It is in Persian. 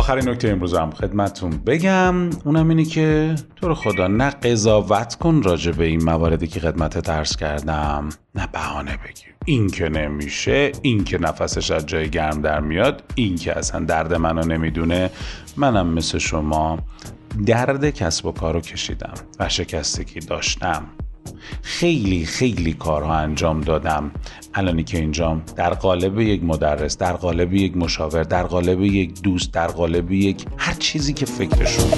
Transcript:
آخرین نکته امروز هم خدمتون بگم. اونم اینه که تو رو خدا نه قضاوت کن راجع به این مواردی که خدمت ترس کردم. نه بهانه بگیر. این که نمیشه این که نفسش از جای گرم در میاد این که اصلا درد منو نمی‌دونه. منم مثل شما درد کسب و کارو کشیدم و شکستگی داشتم. خیلی خیلی کارها انجام دادم. الانی که اینجام در قالب یک مدرس در قالب یک مشاور در قالب یک دوست در قالب یک هر چیزی که فکرشون.